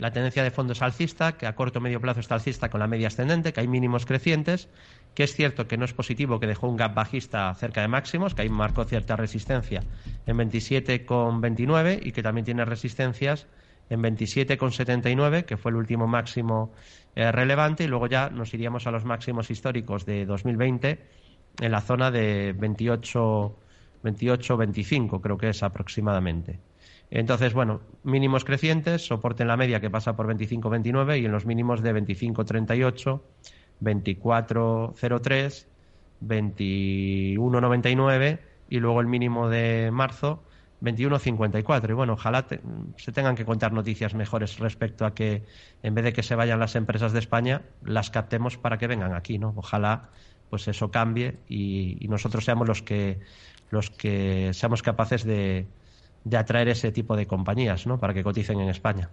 la tendencia de fondo es alcista, que a corto o medio plazo está alcista con la media ascendente, que hay mínimos crecientes, que es cierto que no es positivo, que dejó un gap bajista cerca de máximos, que ahí marcó cierta resistencia en 27,29 y que también tiene resistencias en 27,79, que fue el último máximo eh, relevante, y luego ya nos iríamos a los máximos históricos de 2020 en la zona de 28, 28 25, creo que es aproximadamente. Entonces, bueno, mínimos crecientes, soporte en la media que pasa por 25.29 y en los mínimos de 25.38, 24.03, 21.99 y luego el mínimo de marzo 21.54. Y bueno, ojalá se tengan que contar noticias mejores respecto a que en vez de que se vayan las empresas de España, las captemos para que vengan aquí, ¿no? Ojalá pues eso cambie y, y nosotros seamos los que los que seamos capaces de, de atraer ese tipo de compañías ¿no? para que coticen en España.